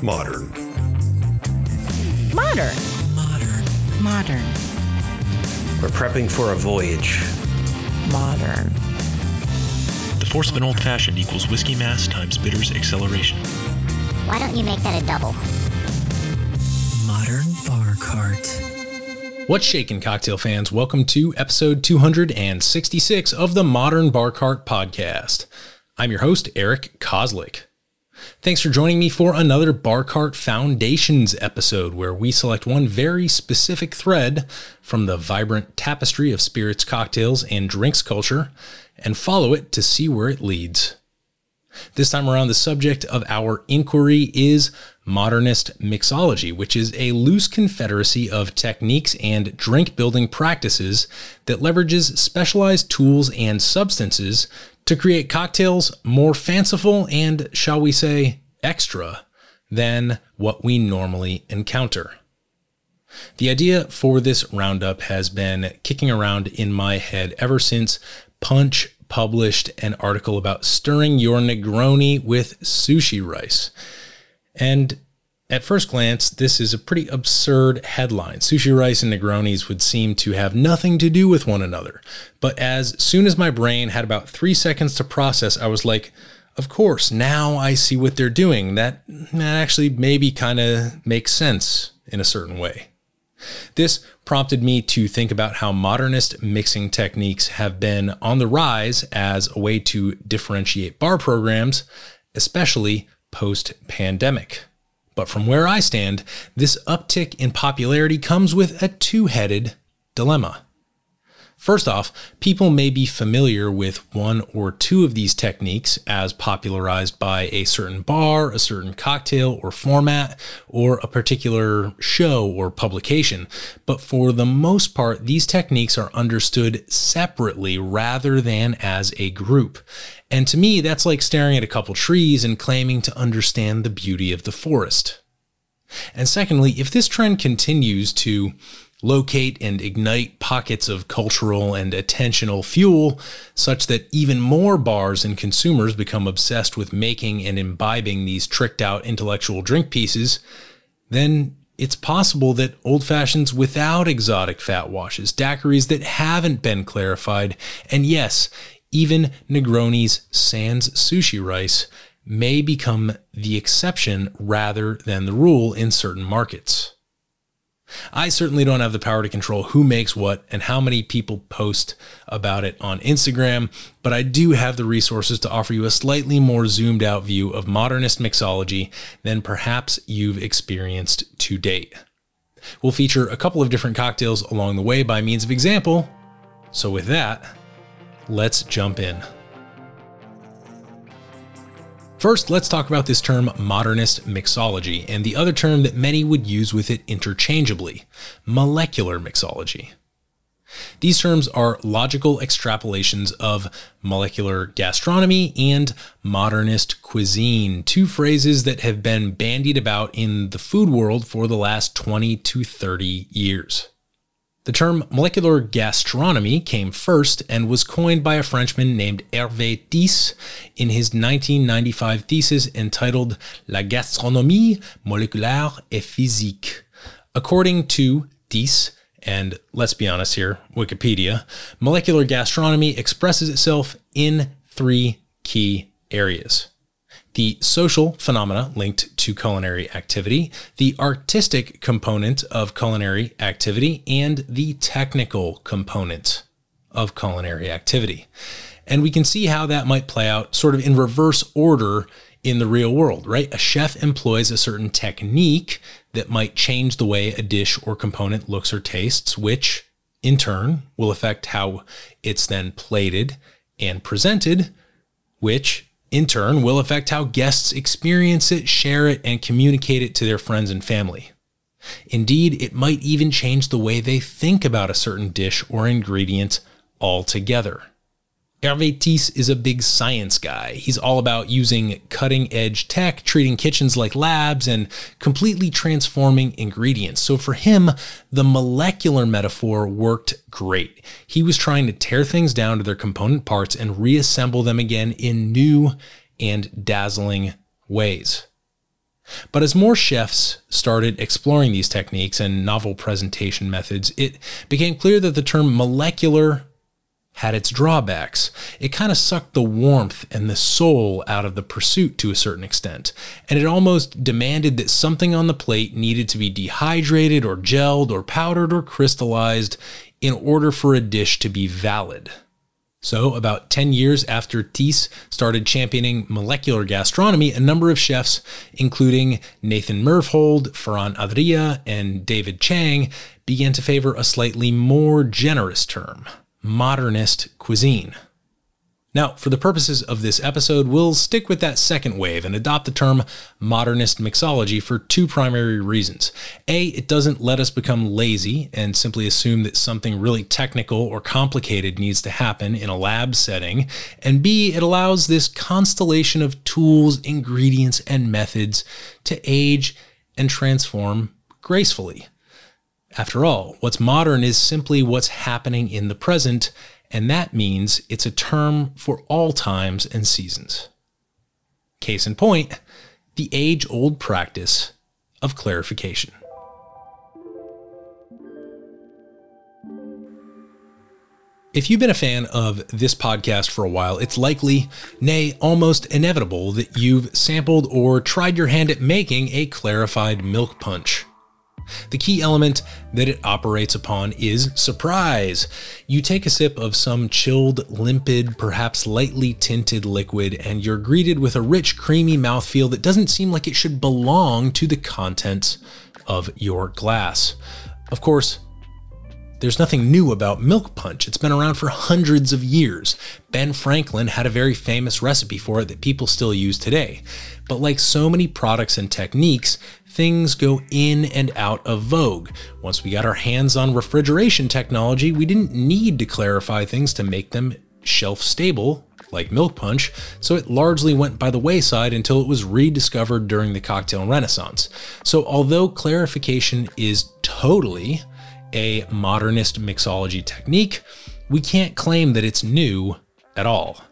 Modern. Modern. Modern. Modern. We're prepping for a voyage. Modern. The force of an old fashioned equals whiskey mass times bitter's acceleration. Why don't you make that a double? Modern bar cart. What's shaking, cocktail fans? Welcome to episode 266 of the Modern Bar Cart podcast. I'm your host, Eric Kozlik. Thanks for joining me for another Bar Cart Foundations episode where we select one very specific thread from the vibrant tapestry of spirits, cocktails, and drinks culture and follow it to see where it leads. This time around, the subject of our inquiry is modernist mixology, which is a loose confederacy of techniques and drink building practices that leverages specialized tools and substances to create cocktails more fanciful and, shall we say, extra than what we normally encounter. The idea for this roundup has been kicking around in my head ever since Punch published an article about stirring your Negroni with sushi rice. And at first glance, this is a pretty absurd headline. Sushi rice and Negronis would seem to have nothing to do with one another. But as soon as my brain had about three seconds to process, I was like, of course, now I see what they're doing. That, that actually maybe kind of makes sense in a certain way. This prompted me to think about how modernist mixing techniques have been on the rise as a way to differentiate bar programs, especially post pandemic. But from where I stand, this uptick in popularity comes with a two headed dilemma. First off, people may be familiar with one or two of these techniques as popularized by a certain bar, a certain cocktail or format, or a particular show or publication. But for the most part, these techniques are understood separately rather than as a group. And to me, that's like staring at a couple trees and claiming to understand the beauty of the forest. And secondly, if this trend continues to locate and ignite pockets of cultural and attentional fuel such that even more bars and consumers become obsessed with making and imbibing these tricked out intellectual drink pieces, then it's possible that old fashions without exotic fat washes, daiquiris that haven't been clarified, and yes, even Negronis sans sushi rice may become the exception rather than the rule in certain markets. I certainly don't have the power to control who makes what and how many people post about it on Instagram, but I do have the resources to offer you a slightly more zoomed out view of modernist mixology than perhaps you've experienced to date. We'll feature a couple of different cocktails along the way by means of example. So, with that, let's jump in. First, let's talk about this term modernist mixology and the other term that many would use with it interchangeably molecular mixology. These terms are logical extrapolations of molecular gastronomy and modernist cuisine, two phrases that have been bandied about in the food world for the last 20 to 30 years. The term molecular gastronomy came first and was coined by a Frenchman named Hervé This in his 1995 thesis entitled La gastronomie moléculaire et physique. According to This, and let's be honest here, Wikipedia, molecular gastronomy expresses itself in three key areas the social phenomena linked to culinary activity, the artistic component of culinary activity, and the technical component of culinary activity. And we can see how that might play out sort of in reverse order in the real world, right? A chef employs a certain technique that might change the way a dish or component looks or tastes, which in turn will affect how it's then plated and presented, which in turn will affect how guests experience it, share it, and communicate it to their friends and family. Indeed, it might even change the way they think about a certain dish or ingredient altogether. Hervé This is a big science guy. He's all about using cutting edge tech, treating kitchens like labs, and completely transforming ingredients. So for him, the molecular metaphor worked great. He was trying to tear things down to their component parts and reassemble them again in new and dazzling ways. But as more chefs started exploring these techniques and novel presentation methods, it became clear that the term molecular had its drawbacks. It kind of sucked the warmth and the soul out of the pursuit to a certain extent, and it almost demanded that something on the plate needed to be dehydrated or gelled or powdered or crystallized in order for a dish to be valid. So, about 10 years after This started championing molecular gastronomy, a number of chefs, including Nathan Myhrvold, Ferran Adria, and David Chang, began to favor a slightly more generous term modernist cuisine. Now, for the purposes of this episode, we'll stick with that second wave and adopt the term modernist mixology for two primary reasons. A, it doesn't let us become lazy and simply assume that something really technical or complicated needs to happen in a lab setting. And B, it allows this constellation of tools, ingredients, and methods to age and transform gracefully. After all, what's modern is simply what's happening in the present and that means it's a term for all times and seasons. Case in point, the age old practice of clarification. If you've been a fan of this podcast for a while, it's likely, nay, almost inevitable, that you've sampled or tried your hand at making a clarified milk punch. The key element that it operates upon is surprise. You take a sip of some chilled, limpid, perhaps lightly tinted liquid, and you're greeted with a rich, creamy mouthfeel that doesn't seem like it should belong to the contents of your glass. Of course, there's nothing new about milk punch. It's been around for hundreds of years. Ben Franklin had a very famous recipe for it that people still use today. But like so many products and techniques, things go in and out of vogue. Once we got our hands on refrigeration technology, we didn't need to clarify things to make them shelf stable like milk punch, so it largely went by the wayside until it was rediscovered during the cocktail renaissance. So, although clarification is totally a modernist mixology technique, we can't claim that it's new at all.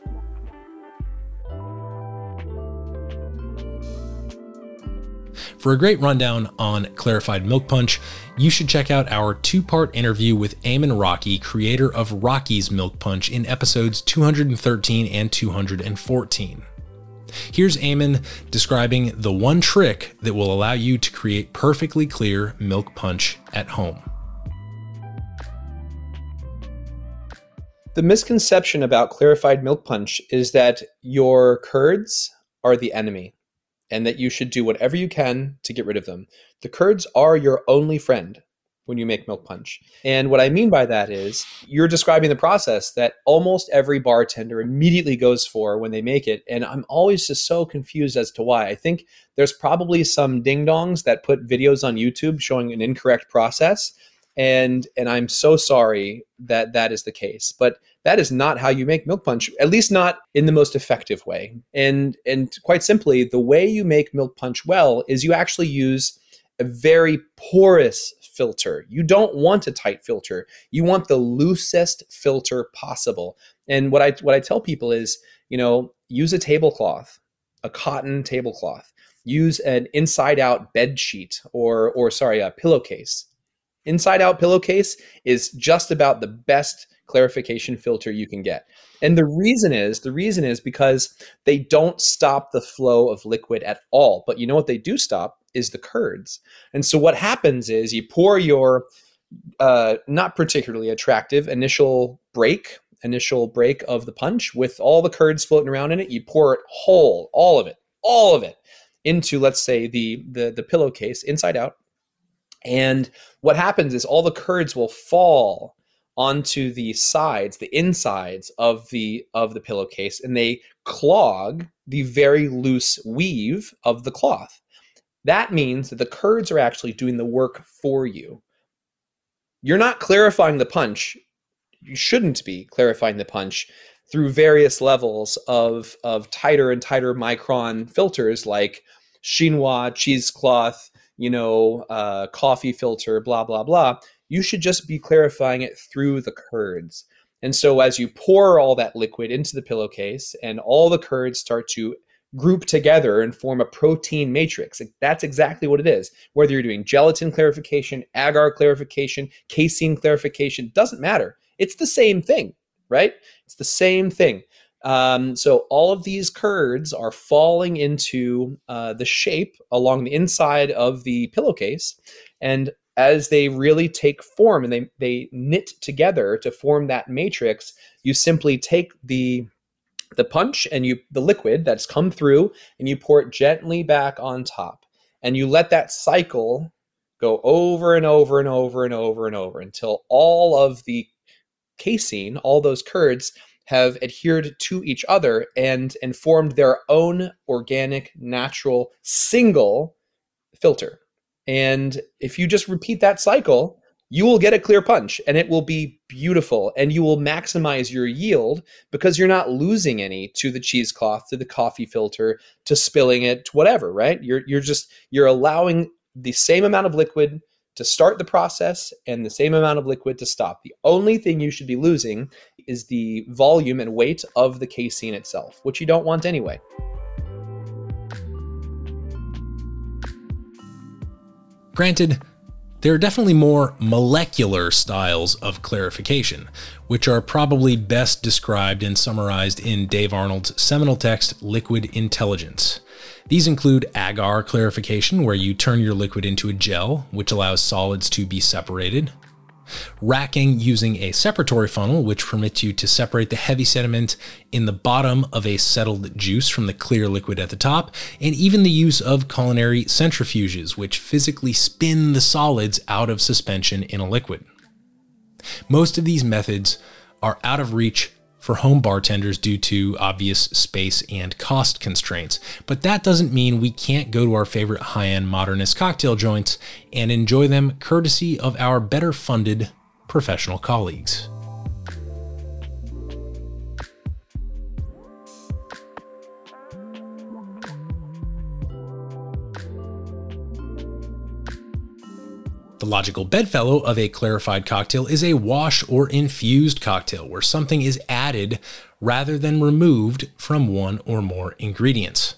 For a great rundown on clarified milk punch, you should check out our two part interview with Eamon Rocky, creator of Rocky's Milk Punch, in episodes 213 and 214. Here's Eamon describing the one trick that will allow you to create perfectly clear milk punch at home. The misconception about clarified milk punch is that your curds are the enemy and that you should do whatever you can to get rid of them. The curds are your only friend when you make milk punch. And what I mean by that is you're describing the process that almost every bartender immediately goes for when they make it. And I'm always just so confused as to why. I think there's probably some ding dongs that put videos on YouTube showing an incorrect process and and I'm so sorry that that is the case. But that is not how you make milk punch, at least not in the most effective way. And and quite simply, the way you make milk punch well is you actually use a very porous filter. You don't want a tight filter. You want the loosest filter possible. And what I what I tell people is, you know, use a tablecloth, a cotton tablecloth. Use an inside out bed sheet or or sorry, a pillowcase inside out pillowcase is just about the best clarification filter you can get. And the reason is the reason is because they don't stop the flow of liquid at all. But you know what they do stop is the curds. And so what happens is you pour your uh, not particularly attractive initial break, initial break of the punch with all the curds floating around in it. You pour it whole, all of it, all of it into let's say the the the pillowcase inside out and what happens is all the curds will fall onto the sides, the insides of the of the pillowcase, and they clog the very loose weave of the cloth. That means that the curds are actually doing the work for you. You're not clarifying the punch. You shouldn't be clarifying the punch through various levels of, of tighter and tighter micron filters like chinois, cheesecloth, you know, uh, coffee filter, blah, blah, blah. You should just be clarifying it through the curds. And so as you pour all that liquid into the pillowcase and all the curds start to group together and form a protein matrix. That's exactly what it is. Whether you're doing gelatin clarification, agar clarification, casein clarification, doesn't matter. It's the same thing, right? It's the same thing. Um, so all of these curds are falling into uh, the shape along the inside of the pillowcase, and as they really take form and they they knit together to form that matrix, you simply take the the punch and you the liquid that's come through and you pour it gently back on top. And you let that cycle go over and over and over and over and over until all of the casein all those curds have adhered to each other and and formed their own organic natural single filter and if you just repeat that cycle you will get a clear punch and it will be beautiful and you will maximize your yield because you're not losing any to the cheesecloth to the coffee filter to spilling it to whatever right? You're you're just you're allowing the same amount of liquid to start the process and the same amount of liquid to stop. The only thing you should be losing is the volume and weight of the casein itself which you don't want anyway Granted, there are definitely more molecular styles of clarification, which are probably best described and summarized in Dave Arnold's seminal text, Liquid Intelligence. These include agar clarification, where you turn your liquid into a gel, which allows solids to be separated, Racking using a separatory funnel, which permits you to separate the heavy sediment in the bottom of a settled juice from the clear liquid at the top, and even the use of culinary centrifuges, which physically spin the solids out of suspension in a liquid. Most of these methods are out of reach for home bartenders due to obvious space and cost constraints. But that doesn't mean we can't go to our favorite high end modernist cocktail joints and enjoy them courtesy of our better funded professional colleagues. The logical bedfellow of a clarified cocktail is a wash or infused cocktail, where something is added rather than removed from one or more ingredients.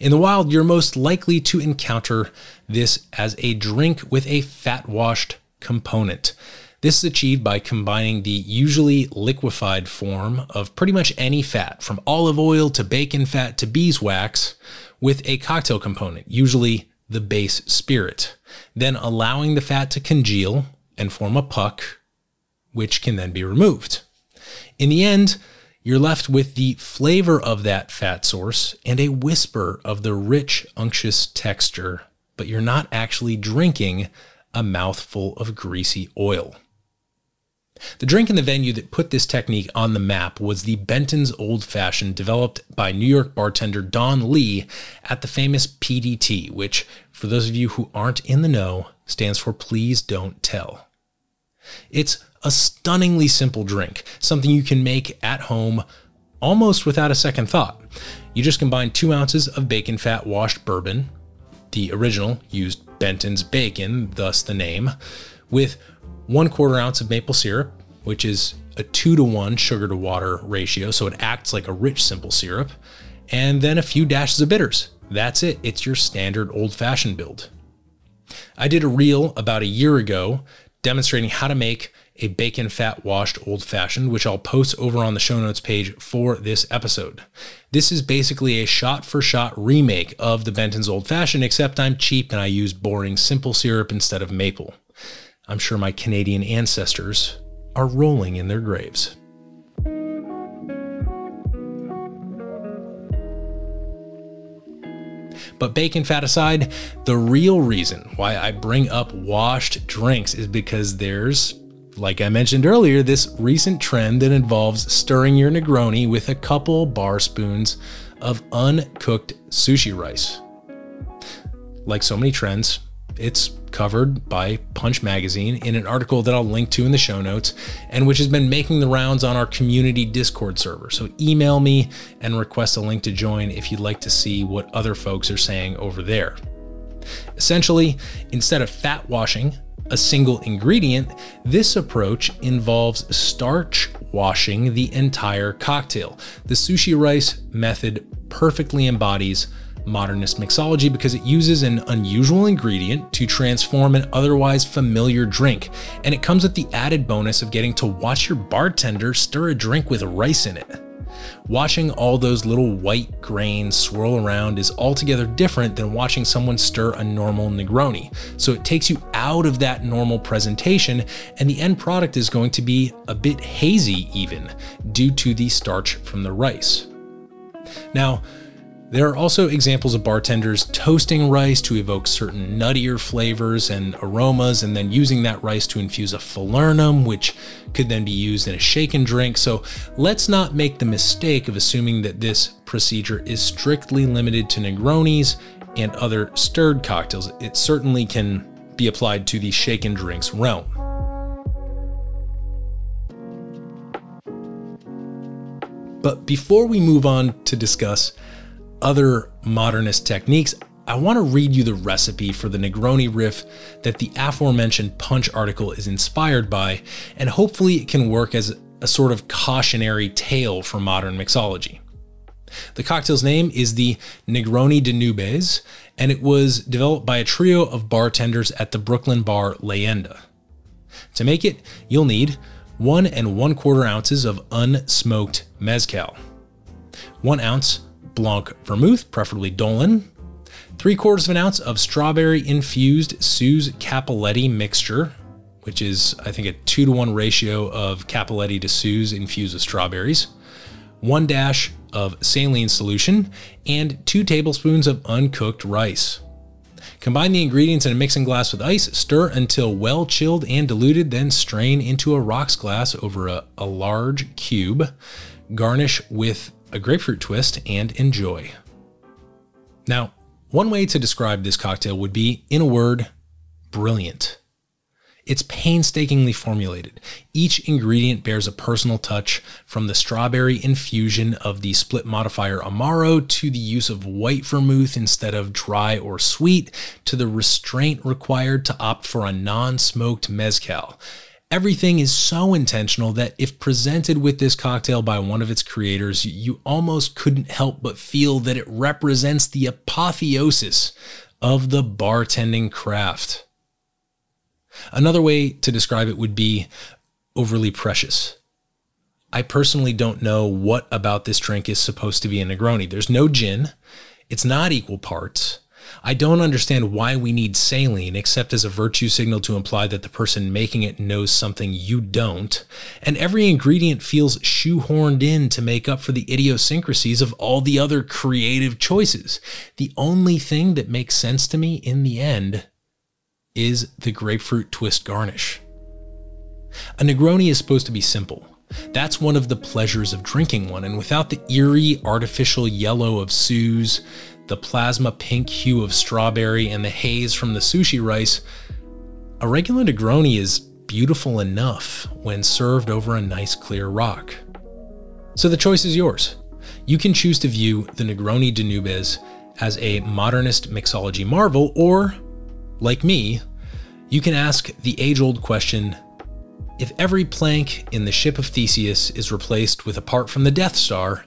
In the wild, you're most likely to encounter this as a drink with a fat washed component. This is achieved by combining the usually liquefied form of pretty much any fat, from olive oil to bacon fat to beeswax, with a cocktail component, usually the base spirit, then allowing the fat to congeal and form a puck, which can then be removed. In the end, you're left with the flavor of that fat source and a whisper of the rich, unctuous texture, but you're not actually drinking a mouthful of greasy oil. The drink in the venue that put this technique on the map was the Benton's Old Fashioned developed by New York bartender Don Lee at the famous PDT, which, for those of you who aren't in the know, stands for Please Don't Tell. It's a stunningly simple drink, something you can make at home almost without a second thought. You just combine two ounces of bacon fat washed bourbon, the original used Benton's bacon, thus the name, with one quarter ounce of maple syrup, which is a two to one sugar to water ratio, so it acts like a rich simple syrup, and then a few dashes of bitters. That's it, it's your standard old fashioned build. I did a reel about a year ago demonstrating how to make a bacon fat washed old fashioned, which I'll post over on the show notes page for this episode. This is basically a shot for shot remake of the Benton's old fashioned, except I'm cheap and I use boring simple syrup instead of maple. I'm sure my Canadian ancestors are rolling in their graves. But bacon fat aside, the real reason why I bring up washed drinks is because there's, like I mentioned earlier, this recent trend that involves stirring your Negroni with a couple bar spoons of uncooked sushi rice. Like so many trends, it's covered by Punch Magazine in an article that I'll link to in the show notes, and which has been making the rounds on our community Discord server. So email me and request a link to join if you'd like to see what other folks are saying over there. Essentially, instead of fat washing a single ingredient, this approach involves starch washing the entire cocktail. The sushi rice method perfectly embodies modernist mixology because it uses an unusual ingredient to transform an otherwise familiar drink, and it comes with the added bonus of getting to watch your bartender stir a drink with rice in it. Watching all those little white grains swirl around is altogether different than watching someone stir a normal Negroni. So it takes you out of that normal presentation, and the end product is going to be a bit hazy, even due to the starch from the rice. Now, there are also examples of bartenders toasting rice to evoke certain nuttier flavors and aromas, and then using that rice to infuse a falernum, which could then be used in a shaken drink. So let's not make the mistake of assuming that this procedure is strictly limited to Negronis and other stirred cocktails. It certainly can be applied to the shaken drinks realm. But before we move on to discuss other modernist techniques, I want to read you the recipe for the Negroni riff that the aforementioned Punch article is inspired by, and hopefully it can work as a sort of cautionary tale for modern mixology. The cocktail's name is the Negroni de Nubes, and it was developed by a trio of bartenders at the Brooklyn bar Leyenda. To make it, you'll need one and one quarter ounces of unsmoked mezcal, one ounce Blanc vermouth, preferably Dolin, three quarters of an ounce of strawberry infused Suze Cappelletti mixture, which is, I think, a two to one ratio of Cappelletti to Suze infused with strawberries, one dash of saline solution, and two tablespoons of uncooked rice. Combine the ingredients in a mixing glass with ice, stir until well chilled and diluted, then strain into a rocks glass over a, a large cube. Garnish with a grapefruit twist, and enjoy. Now, one way to describe this cocktail would be, in a word, brilliant. It's painstakingly formulated. Each ingredient bears a personal touch, from the strawberry infusion of the split modifier Amaro to the use of white vermouth instead of dry or sweet, to the restraint required to opt for a non smoked mezcal. Everything is so intentional that if presented with this cocktail by one of its creators, you almost couldn't help but feel that it represents the apotheosis of the bartending craft. Another way to describe it would be overly precious. I personally don't know what about this drink is supposed to be a Negroni. There's no gin, it's not equal parts. I don't understand why we need saline except as a virtue signal to imply that the person making it knows something you don't. And every ingredient feels shoehorned in to make up for the idiosyncrasies of all the other creative choices. The only thing that makes sense to me in the end is the grapefruit twist garnish. A Negroni is supposed to be simple. That's one of the pleasures of drinking one, and without the eerie artificial yellow of Suze, the plasma pink hue of strawberry, and the haze from the sushi rice, a regular Negroni is beautiful enough when served over a nice clear rock. So the choice is yours. You can choose to view the Negroni de Nubes as a modernist mixology marvel, or, like me, you can ask the age old question if every plank in the ship of Theseus is replaced with a part from the Death Star,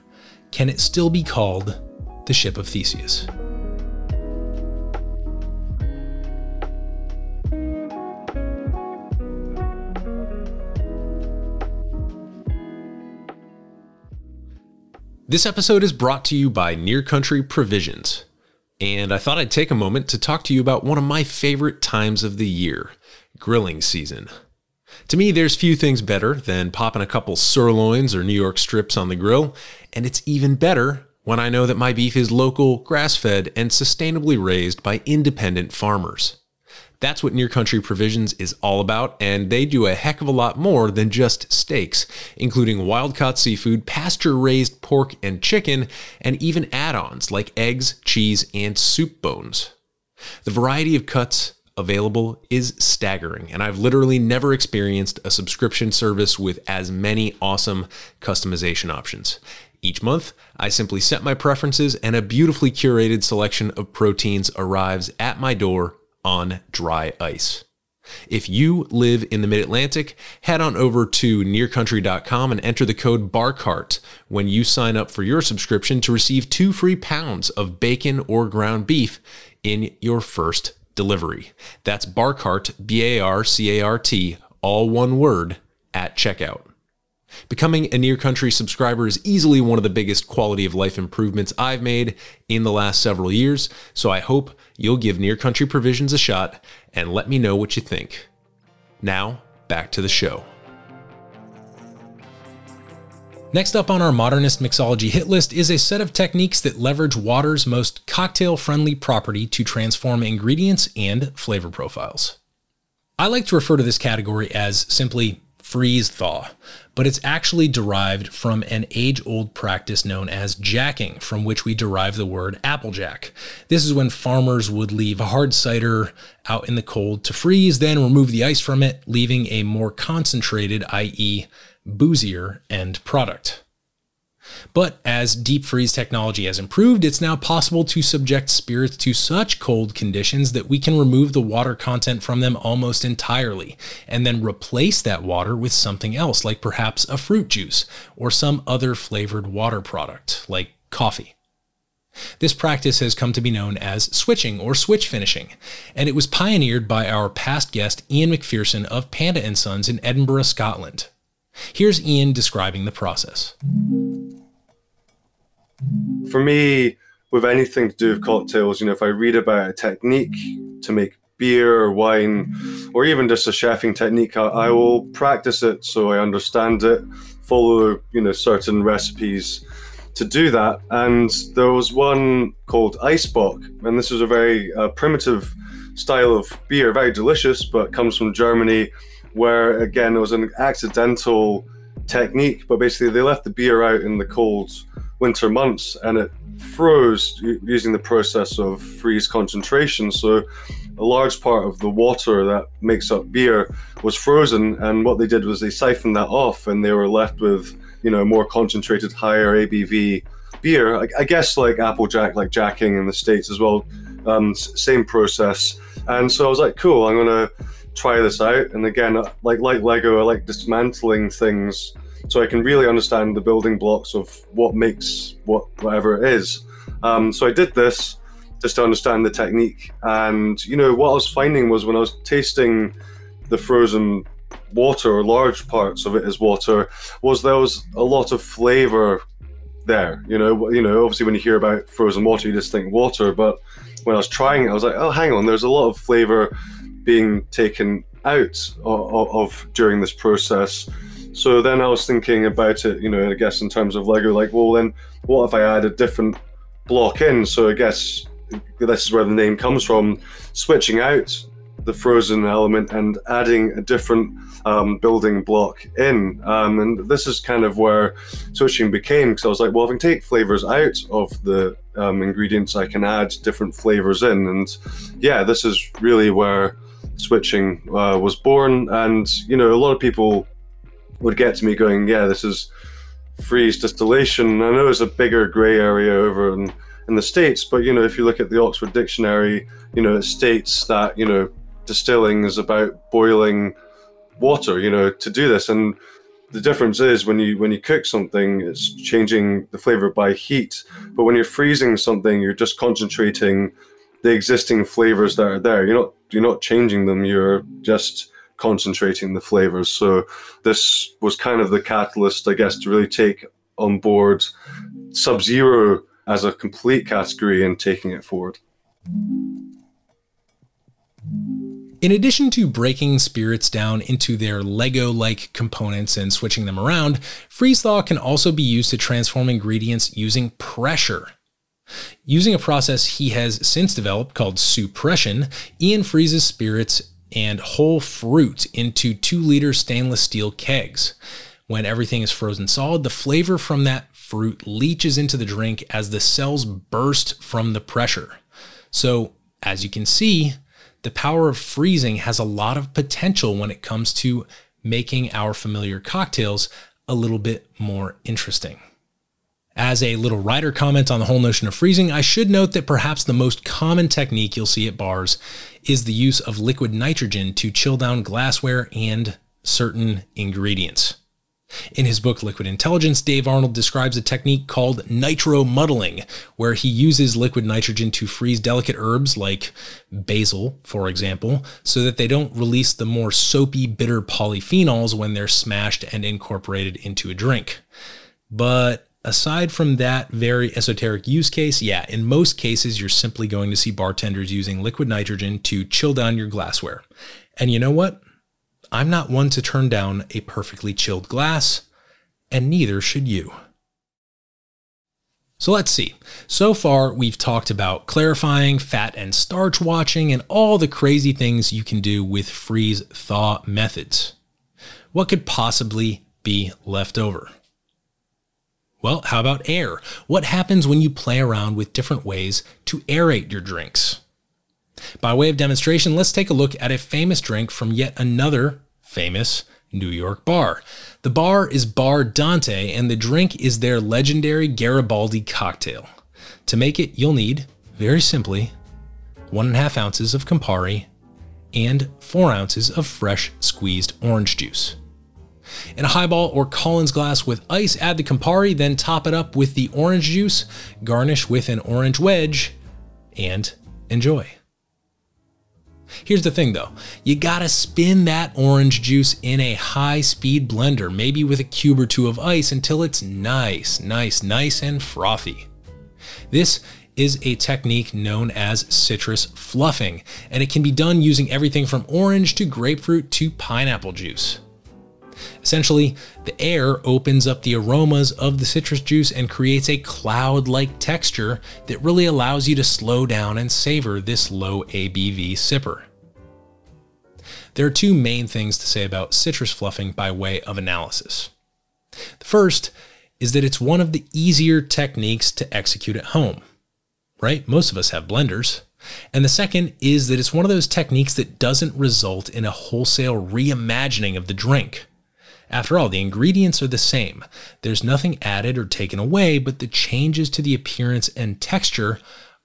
can it still be called the ship of Theseus. This episode is brought to you by Near Country Provisions. And I thought I'd take a moment to talk to you about one of my favorite times of the year grilling season. To me, there's few things better than popping a couple sirloins or New York strips on the grill, and it's even better when I know that my beef is local, grass fed, and sustainably raised by independent farmers. That's what Near Country Provisions is all about, and they do a heck of a lot more than just steaks, including wild caught seafood, pasture raised pork and chicken, and even add ons like eggs, cheese, and soup bones. The variety of cuts available is staggering, and I've literally never experienced a subscription service with as many awesome customization options. Each month, I simply set my preferences and a beautifully curated selection of proteins arrives at my door on dry ice. If you live in the mid Atlantic, head on over to nearcountry.com and enter the code BARCART when you sign up for your subscription to receive two free pounds of bacon or ground beef in your first delivery. That's BARCART, B A R C A R T, all one word, at checkout. Becoming a Near Country subscriber is easily one of the biggest quality of life improvements I've made in the last several years, so I hope you'll give Near Country Provisions a shot and let me know what you think. Now, back to the show. Next up on our modernist mixology hit list is a set of techniques that leverage water's most cocktail friendly property to transform ingredients and flavor profiles. I like to refer to this category as simply freeze thaw, but it's actually derived from an age old practice known as jacking, from which we derive the word applejack. This is when farmers would leave hard cider out in the cold to freeze, then remove the ice from it, leaving a more concentrated, i.e., boozier end product. But as deep freeze technology has improved, it's now possible to subject spirits to such cold conditions that we can remove the water content from them almost entirely, and then replace that water with something else, like perhaps a fruit juice or some other flavored water product, like coffee. This practice has come to be known as switching or switch finishing, and it was pioneered by our past guest Iain McPherson of Panda and Sons in Edinburgh, Scotland. Here's Iain describing the process. For me, with anything to do with cocktails, you know, if I read about a technique to make beer or wine, or even just a chefing technique, I, I will practice it so I understand it, follow, you know, certain recipes to do that. And there was one called Eisbock, and this was a very uh, primitive style of beer, very delicious, but comes from Germany, where again it was an accidental technique, but basically they left the beer out in the cold winter months and it froze using the process of freeze concentration. So a large part of the water that makes up beer was frozen, and what they did was they siphoned that off, and they were left with you know more concentrated, higher ABV beer. I, I guess like Applejack, like jacking in the states as well. Um, same process, and so I was like, cool, I'm gonna try this out. And again, uh, like like Lego, I like dismantling things so I can really understand the building blocks of what makes what whatever it is. Um, so I did this just to understand the technique, and you know what I was finding was when I was tasting the frozen water, or large parts of it as water, was there was a lot of flavor there. You know, you know, obviously when you hear about frozen water, you just think water, but when I was trying it, I was like, oh, hang on, there's a lot of flavor being taken out of, of during this process. So then I was thinking about it, you know, I guess in terms of Lego, like, well, then what if I add a different block in? So I guess this is where the name comes from, switching out the frozen element and adding a different um, building block in. Um, and this is kind of where switching became because I was like, well, if I can take flavors out of the um, ingredients, I can add different flavors in. And yeah, this is really where switching uh, was born. And, you know, a lot of people would get to me going, yeah, this is freeze distillation. I know it's a bigger grey area over in, in the States, but, you know, if you look at the Oxford Dictionary, you know, it states that, you know, distilling is about boiling water, you know, to do this. And the difference is when you when you cook something, it's changing the flavor by heat. But when you're freezing something, you're just concentrating the existing flavors that are there. You're not you're not changing them. You're just concentrating the flavors. So this was kind of the catalyst, I guess, to really take on board Sub Zero as a complete category and taking it forward. In addition to breaking spirits down into their Lego like components and switching them around, freeze thaw can also be used to transform ingredients using pressure. Using a process he has since developed called suppression, Iain freezes spirits and whole fruit into two liter stainless steel kegs. When everything is frozen solid, the flavor from that fruit leaches into the drink as the cells burst from the pressure. So, as you can see, the power of freezing has a lot of potential when it comes to making our familiar cocktails a little bit more interesting. As a little writer comment on the whole notion of freezing, I should note that perhaps the most common technique you'll see at bars is the use of liquid nitrogen to chill down glassware and certain ingredients. In his book Liquid Intelligence, Dave Arnold describes a technique called nitro muddling, where he uses liquid nitrogen to freeze delicate herbs like basil, for example, so that they don't release the more soapy, bitter polyphenols when they're smashed and incorporated into a drink. But aside from that very esoteric use case, yeah, in most cases, you're simply going to see bartenders using liquid nitrogen to chill down your glassware. And you know what? I'm not one to turn down a perfectly chilled glass, and neither should you. So let's see. So far, we've talked about clarifying, fat and starch washing, and all the crazy things you can do with freeze thaw methods. What could possibly be left over? Well, how about air? What happens when you play around with different ways to aerate your drinks? By way of demonstration, let's take a look at a famous drink from yet another famous New York bar. The bar is Bar Dante, and the drink is their legendary Garibaldi cocktail. To make it, you'll need, very simply, one and a half ounces of Campari and four ounces of fresh squeezed orange juice. In a highball or Collins glass with ice, add the Campari, then top it up with the orange juice, garnish with an orange wedge, and enjoy. Here's the thing though, you gotta spin that orange juice in a high speed blender, maybe with a cube or two of ice until it's nice, nice, nice and frothy. This is a technique known as citrus fluffing, and it can be done using everything from orange to grapefruit to pineapple juice. Essentially, the air opens up the aromas of the citrus juice and creates a cloud like texture that really allows you to slow down and savor this low ABV sipper. There are two main things to say about citrus fluffing by way of analysis. The first is that it's one of the easier techniques to execute at home, right? Most of us have blenders. And the second is that it's one of those techniques that doesn't result in a wholesale reimagining of the drink. After all, the ingredients are the same. There's nothing added or taken away, but the changes to the appearance and texture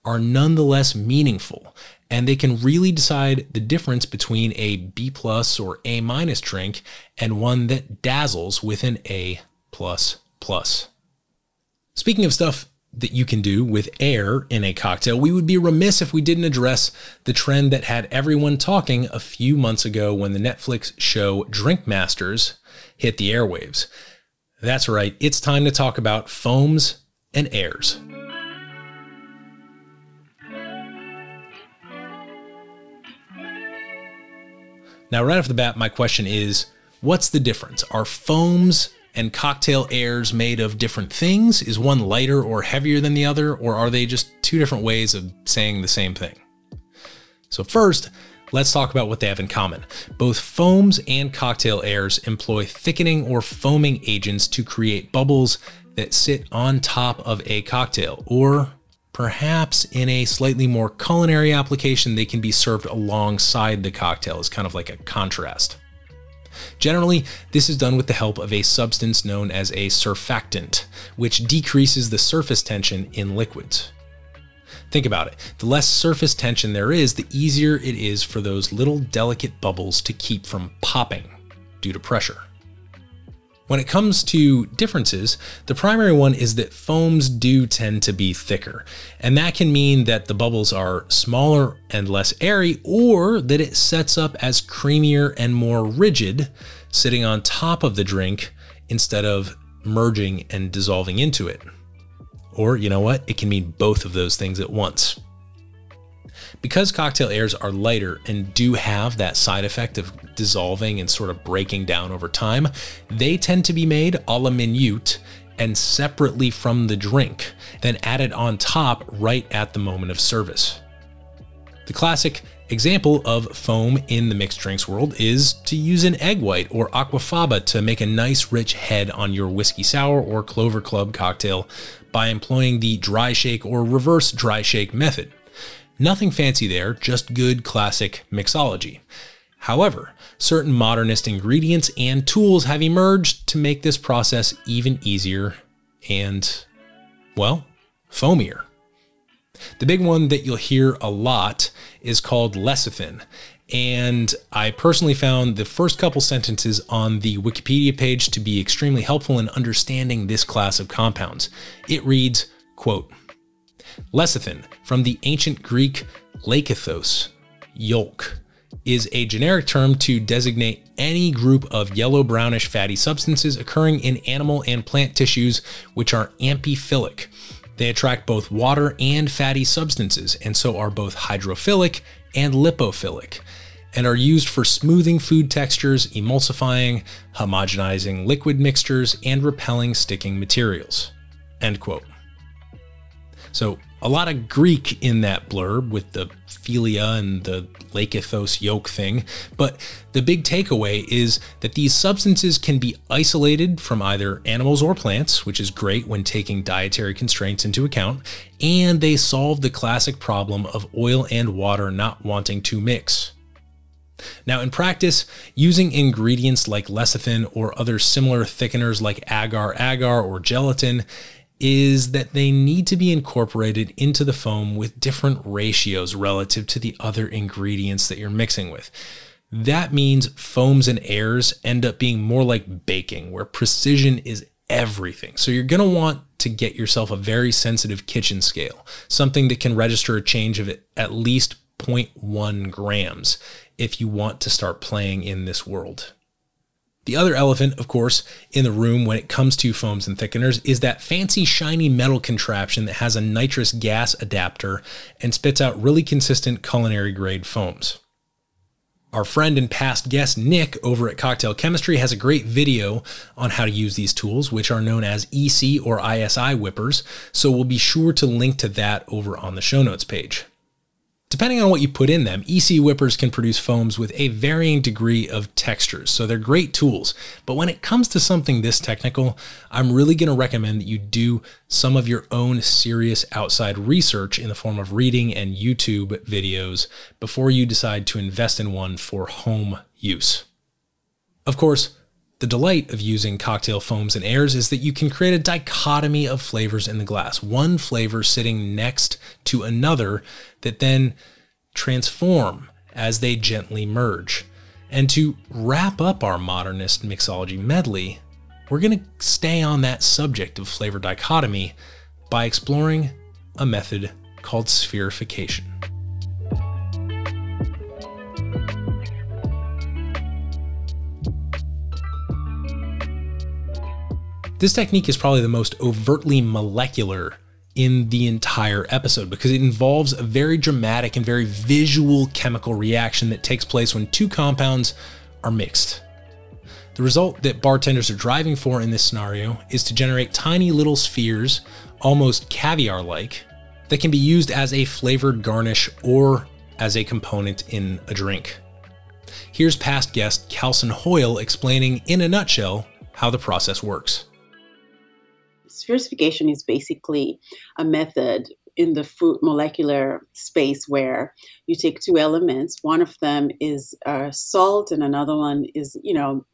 are nonetheless meaningful, and they can really decide the difference between a B plus or A minus drink and one that dazzles with an A plus plus. Speaking of stuff that you can do with air in a cocktail, we would be remiss if we didn't address the trend that had everyone talking a few months ago when the Netflix show Drink Masters hit the airwaves. That's right, it's time to talk about foams and airs. Now, right off the bat, my question is what's the difference? Are foams and cocktail airs made of different things? Is one lighter or heavier than the other, or are they just two different ways of saying the same thing? So, first, let's talk about what they have in common. Both foams and cocktail airs employ thickening or foaming agents to create bubbles that sit on top of a cocktail, or perhaps in a slightly more culinary application, they can be served alongside the cocktail as kind of like a contrast. Generally, this is done with the help of a substance known as a surfactant, which decreases the surface tension in liquids. Think about it. The less surface tension there is, the easier it is for those little delicate bubbles to keep from popping due to pressure. When it comes to differences, the primary one is that foams do tend to be thicker, and that can mean that the bubbles are smaller and less airy, or that it sets up as creamier and more rigid, sitting on top of the drink instead of merging and dissolving into it. Or, you know what? It can mean both of those things at once. Because cocktail airs are lighter and do have that side effect of dissolving and sort of breaking down over time, they tend to be made a la minute and separately from the drink, then added on top right at the moment of service. The classic example of foam in the mixed drinks world is to use an egg white or aquafaba to make a nice rich head on your whiskey sour or clover club cocktail by employing the dry shake or reverse dry shake method. Nothing fancy there, just good classic mixology. However, certain modernist ingredients and tools have emerged to make this process even easier and, well, foamier. The big one that you'll hear a lot is called lecithin. And I personally found the first couple sentences on the Wikipedia page to be extremely helpful in understanding this class of compounds. It reads, quote, Lecithin, from the ancient Greek lekithos, yolk, is a generic term to designate any group of yellow brownish fatty substances occurring in animal and plant tissues which are amphiphilic. They attract both water and fatty substances, and so are both hydrophilic and lipophilic, and are used for smoothing food textures, emulsifying, homogenizing liquid mixtures, and repelling sticking materials. End quote. So, a lot of Greek in that blurb with the philia and the lekithos yolk thing, but the big takeaway is that these substances can be isolated from either animals or plants, which is great when taking dietary constraints into account, and they solve the classic problem of oil and water not wanting to mix. Now, in practice, using ingredients like lecithin or other similar thickeners like agar agar or gelatin is that they need to be incorporated into the foam with different ratios relative to the other ingredients that you're mixing with. That means foams and airs end up being more like baking, where precision is everything. So you're going to want to get yourself a very sensitive kitchen scale, something that can register a change of at least 0.1 grams if you want to start playing in this world. The other elephant, of course, in the room when it comes to foams and thickeners is that fancy shiny metal contraption that has a nitrous gas adapter and spits out really consistent culinary grade foams. Our friend and past guest Nick over at Cocktail Chemistry has a great video on how to use these tools, which are known as iSi or ISI whippers, so we'll be sure to link to that over on the show notes page. Depending on what you put in them, iSi whippers can produce foams with a varying degree of textures, so they're great tools. But when it comes to something this technical, I'm really going to recommend that you do some of your own serious outside research in the form of reading and YouTube videos before you decide to invest in one for home use. Of course, the delight of using cocktail foams and airs is that you can create a dichotomy of flavors in the glass, one flavor sitting next to another that then transform as they gently merge. And to wrap up our modernist mixology medley, we're going to stay on that subject of flavor dichotomy by exploring a method called spherification. This technique is probably the most overtly molecular in the entire episode because it involves a very dramatic and very visual chemical reaction that takes place when two compounds are mixed. The result that bartenders are driving for in this scenario is to generate tiny little spheres, almost caviar like, that can be used as a flavored garnish or as a component in a drink. Here's past guest Calson Hoyle explaining in a nutshell how the process works spherification is basically a method in the food molecular space where you take two elements one of them is uh, salt and another one is you know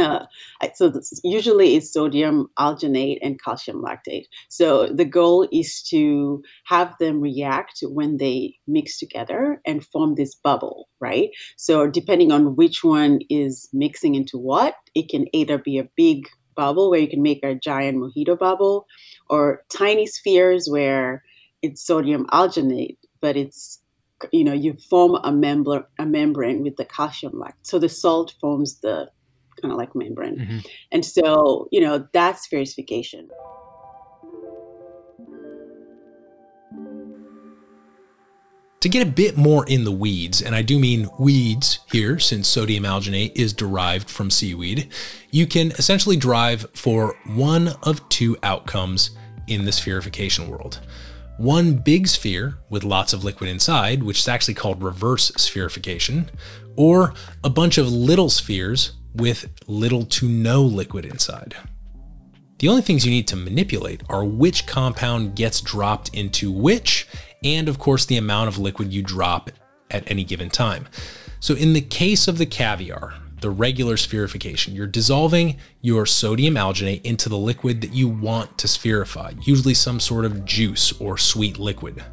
uh, so usually it's sodium alginate and calcium lactate. So the goal is to have them react when they mix together and form this bubble, right? So depending on which one is mixing into what, it can either be a big bubble where you can make a giant mojito bubble or tiny spheres where it's sodium alginate, but it's you know you form a membrane a membrane with the calcium lactate. So the salt forms the kind of like membrane, mm-hmm. and so you know that's spherification. To get a bit more in the weeds, and I do mean weeds here since sodium alginate is derived from seaweed, you can essentially drive for one of two outcomes in the spherification world. One big sphere with lots of liquid inside, which is actually called reverse spherification, or a bunch of little spheres with little to no liquid inside. The only things you need to manipulate are which compound gets dropped into which and of course the amount of liquid you drop at any given time. So in the case of the caviar, the regular spherification, you're dissolving your sodium alginate into the liquid that you want to spherify, usually some sort of juice or sweet liquid.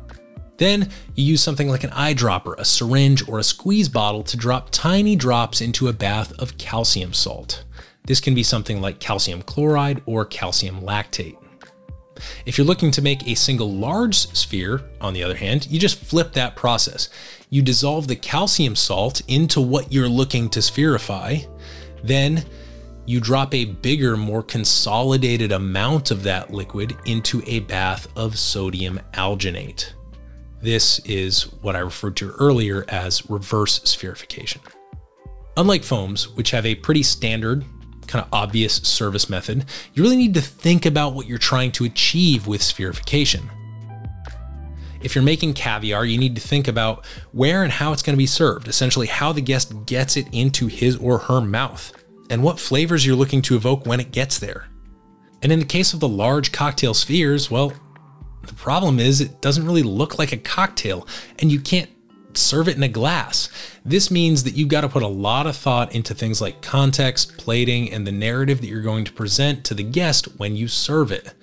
Then you use something like an eyedropper, a syringe, or a squeeze bottle to drop tiny drops into a bath of calcium salt. This can be something like calcium chloride or calcium lactate. If you're looking to make a single large sphere, on the other hand, you just flip that process. You dissolve the calcium salt into what you're looking to spherify, then you drop a bigger, more consolidated amount of that liquid into a bath of sodium alginate. This is what I referred to earlier as reverse spherification. Unlike foams, which have a pretty standard, kind of obvious service method, you really need to think about what you're trying to achieve with spherification. If you're making caviar, you need to think about where and how it's going to be served, essentially, how the guest gets it into his or her mouth, and what flavors you're looking to evoke when it gets there. And in the case of the large cocktail spheres, well, the problem is it doesn't really look like a cocktail, and you can't serve it in a glass. This means that you've got to put a lot of thought into things like context, plating, and the narrative that you're going to present to the guest when you serve it.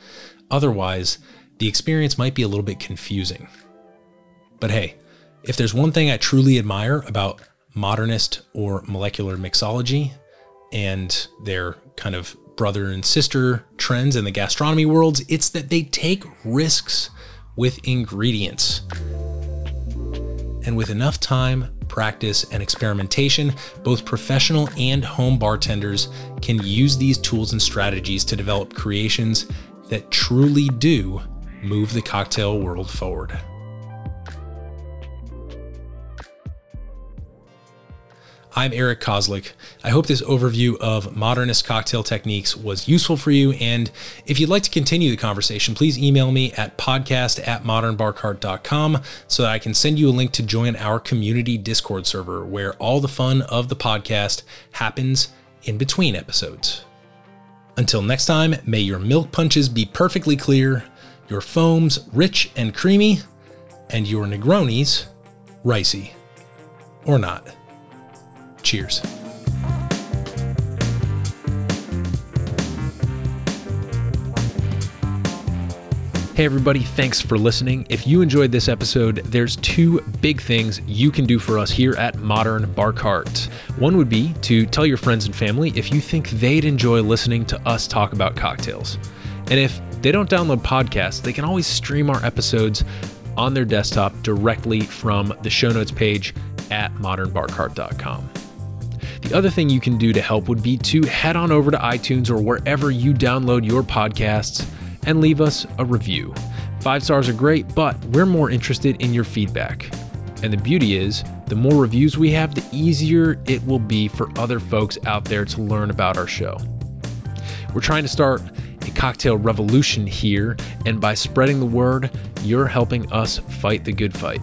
Otherwise, the experience might be a little bit confusing. But hey, if there's one thing I truly admire about modernist or molecular mixology and their kind of brother and sister trends in the gastronomy worlds, it's that they take risks with ingredients. And with enough time, practice, and experimentation, both professional and home bartenders can use these tools and strategies to develop creations that truly do move the cocktail world forward. I'm Eric Kozlik. I hope this overview of modernist cocktail techniques was useful for you. And if you'd like to continue the conversation, please email me at podcast at modernbarcart.com so that I can send you a link to join our community Discord server where all the fun of the podcast happens in between episodes. Until next time, may your milk punches be perfectly clear, your foams rich and creamy, and your Negronis ricey. Or not. Cheers. Hey, everybody, thanks for listening. If you enjoyed this episode, there's two big things you can do for us here at Modern Bar Cart. One would be to tell your friends and family if you think they'd enjoy listening to us talk about cocktails. And if they don't download podcasts, they can always stream our episodes on their desktop directly from the show notes page at modernbarcart.com. The other thing you can do to help would be to head on over to iTunes or wherever you download your podcasts and leave us a review. Five stars are great, but we're more interested in your feedback. And the beauty is, the more reviews we have, the easier it will be for other folks out there to learn about our show. We're trying to start a cocktail revolution here, and by spreading the word, you're helping us fight the good fight.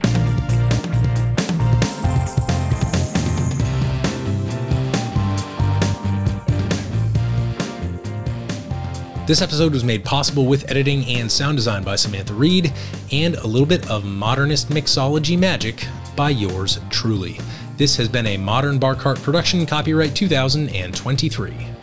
This episode was made possible with editing and sound design by Samantha Reed and a little bit of modernist mixology magic by yours truly. This has been a Modern Bar Cart production, copyright 2023.